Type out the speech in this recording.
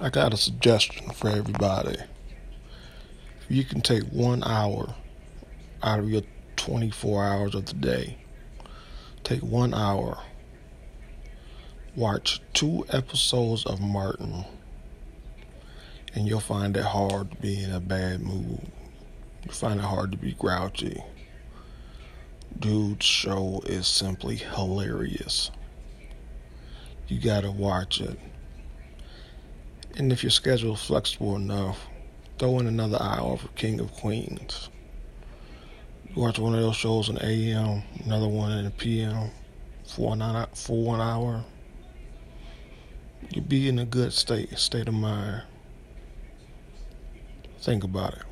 I got a suggestion for everybody. You can take one hour out of your 24 hours of the day, take one hour, watch two episodes of Martin, and you'll find it hard to be in a bad mood. You find it hard to be grouchy. Dude's show is simply hilarious. You gotta watch it. And if your schedule is flexible enough, throw in another hour for King of Queens. Watch one of those shows in AM, another one in the PM for for one hour. You'll be in a good state, state of mind. Think about it.